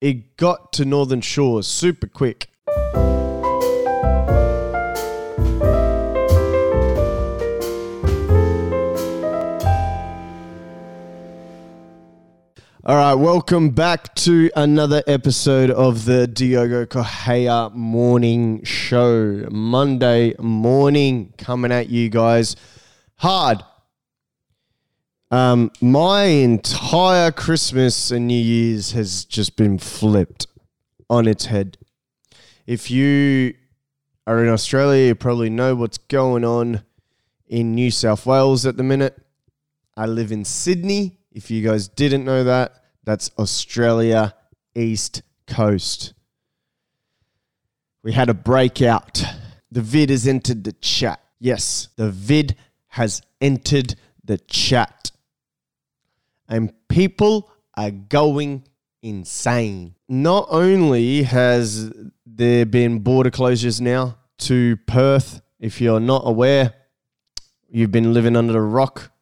It got to Northern Shores super quick. All right, welcome back to another episode of the Diogo Correa Morning Show. Monday morning coming at you guys hard. Um, my entire Christmas and New Year's has just been flipped on its head. If you are in Australia, you probably know what's going on in New South Wales at the minute. I live in Sydney. If you guys didn't know that, that's Australia East Coast. We had a breakout. The vid has entered the chat. Yes, the vid has entered the chat. And people are going insane. Not only has there been border closures now to Perth, if you're not aware, you've been living under a rock.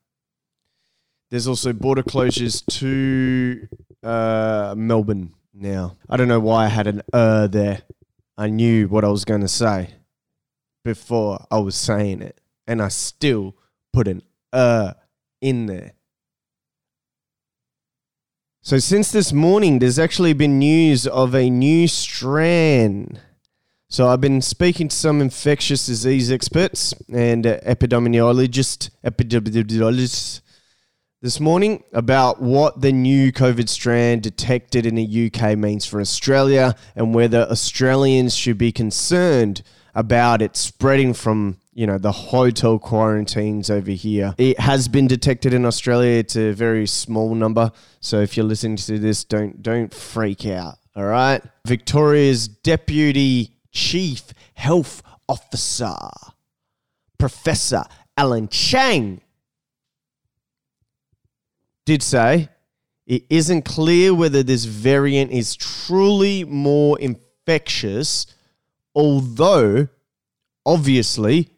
There's also border closures to uh, Melbourne now. I don't know why I had an uh there. I knew what I was going to say before I was saying it. And I still put an uh in there. So since this morning, there's actually been news of a new strand. So I've been speaking to some infectious disease experts and uh, epidemiologists, epidemiologists this morning about what the new COVID strand detected in the UK means for Australia and whether Australians should be concerned about it spreading from you know the hotel quarantines over here. It has been detected in Australia. It's a very small number, so if you're listening to this, don't don't freak out. All right, Victoria's deputy chief health officer, Professor Allen Cheng, did say it isn't clear whether this variant is truly more infectious, although obviously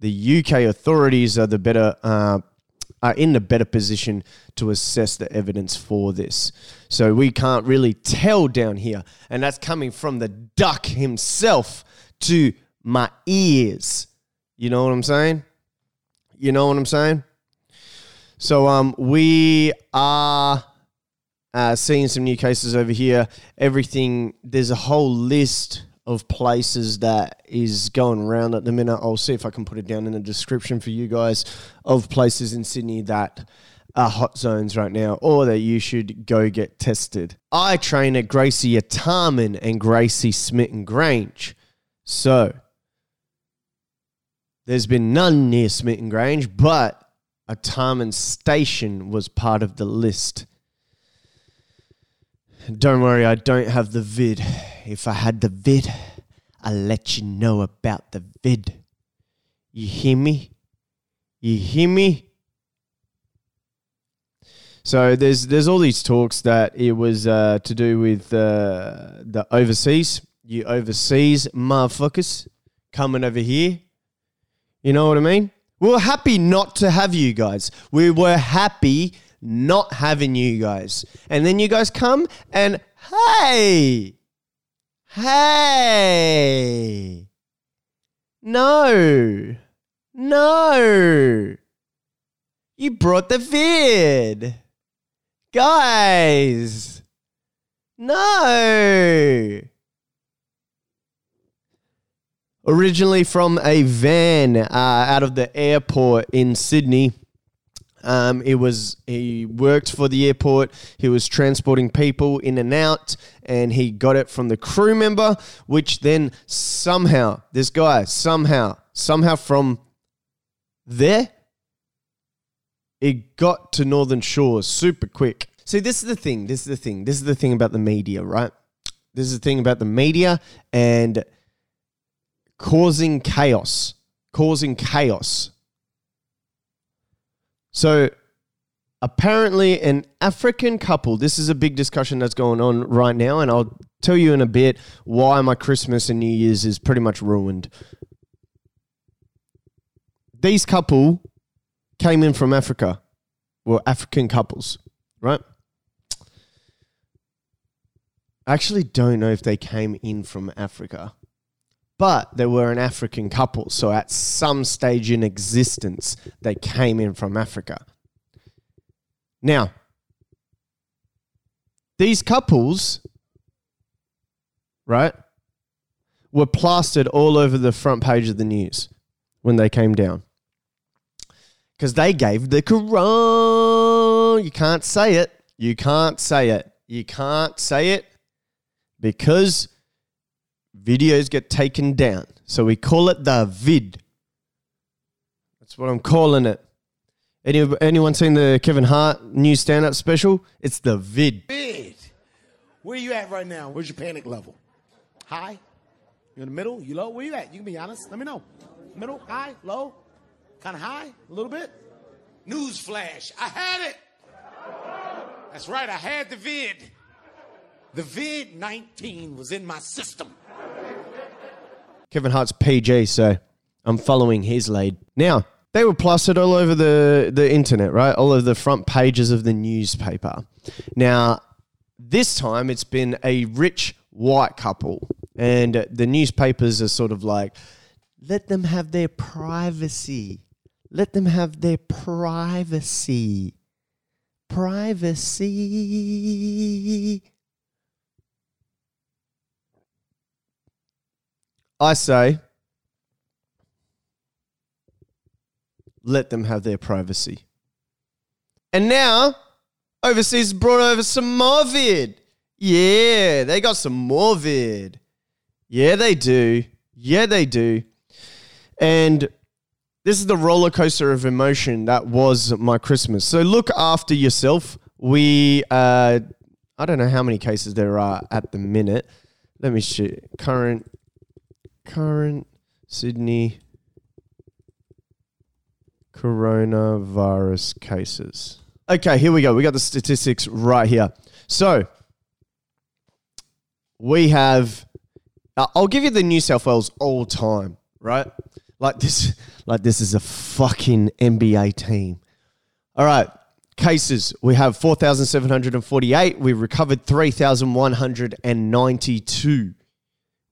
the UK authorities are the better uh, are in the better position to assess the evidence for this. So we can't really tell down here, and that's coming from the duck himself to my ears. You know what I'm saying? You know what I'm saying? So um, we are uh, seeing some new cases over here. Everything there's a whole list of places that is going around at the minute. I'll see if I can put it down in the description for you guys of places in Sydney that are hot zones right now or that you should go get tested. I train at Gracie Artarmon and Gracie Smeaton Grange. So there's been none near Smeaton Grange, but Artarmon Station was part of the list. Don't worry, I don't have the vid. If I had the vid, I'll let you know about the vid. You hear me? You hear me? So there's there's all these talks that it was uh, to do with uh, the overseas, you overseas motherfuckers coming over here. You know what I mean? We are happy not to have you guys. We were happy not having you guys. And then you guys come and hey, hey, no, no, you brought the vid, guys, no. Originally from a van uh, out of the airport in Sydney. Um, it was he worked for the airport. He was transporting people in and out, and he got it from the crew member, which then somehow this guy somehow somehow from there it got to Northern Shores super quick. See, this is the thing. This is the thing. This is the thing about the media, right? This is the thing about the media and causing chaos, causing chaos. So apparently an African couple, this is a big discussion that's going on right now and I'll tell you in a bit why my Christmas and New Year's is pretty much ruined. These couple came in from Africa. Well, African couples, right? I actually don't know if they came in from Africa, but they were an African couple. So at some stage in existence, they came in from Africa. Now, these couples, right, were plastered all over the front page of the news when they came down. Because they gave the Quran. You can't say it. You can't say it. You can't say it because videos get taken down. So we call it the vid. That's what I'm calling it. Any, anyone seen the Kevin Hart new stand up special? It's the vid. Vid. Where you at right now? Where's your panic level? High? You in the middle? You low? Where you at? You can be honest. Let me know. Middle? High? Low? Kind of high? A little bit? Newsflash. I had it. That's right. I had the vid. The vid 19 was in my system. Kevin Hart's PG, so I'm following his lead. Now, they were plastered all over the, the internet, right? All over the front pages of the newspaper. Now, this time it's been a rich white couple, and the newspapers are sort of like, let them have their privacy. Let them have their privacy. Privacy. I say, let them have their privacy. And now, overseas brought over some more vid. Yeah, they got some more vid. Yeah, they do. Yeah, they do. And this is the roller coaster of emotion that was my Christmas. So look after yourself. We, uh, I don't know how many cases there are at the minute. Let me see. Current, current Sydney coronavirus cases. Okay, here we go. We got the statistics right here. So we have. Uh, I'll give you the New South Wales all time, right? Like this, like this is a fucking NBA team. All right, cases. We have four thousand seven hundred and forty-eight. We've recovered three thousand one hundred and ninety-two.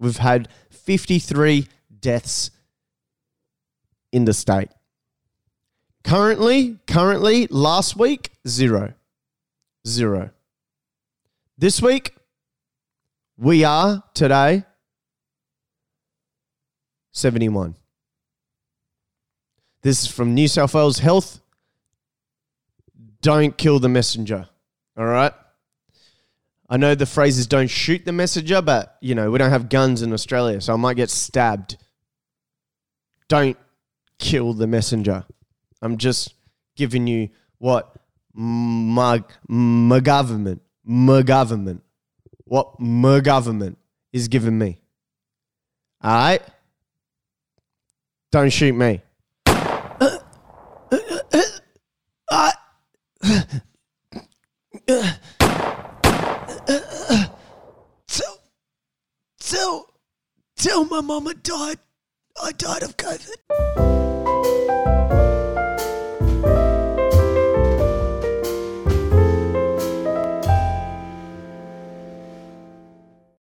We've had fifty-three deaths in the state. Currently, currently, last week, zero. Zero. This week, we are today 71. This is from New South Wales Health. Don't kill the messenger. All right. I know the phrase is don't shoot the messenger, but you know, we don't have guns in Australia, so I might get stabbed. Don't kill the messenger. I'm just giving you what my, my government, my government, what my government is giving me. All right? Don't shoot me. Tell, tell, tell my mama died. I died of COVID.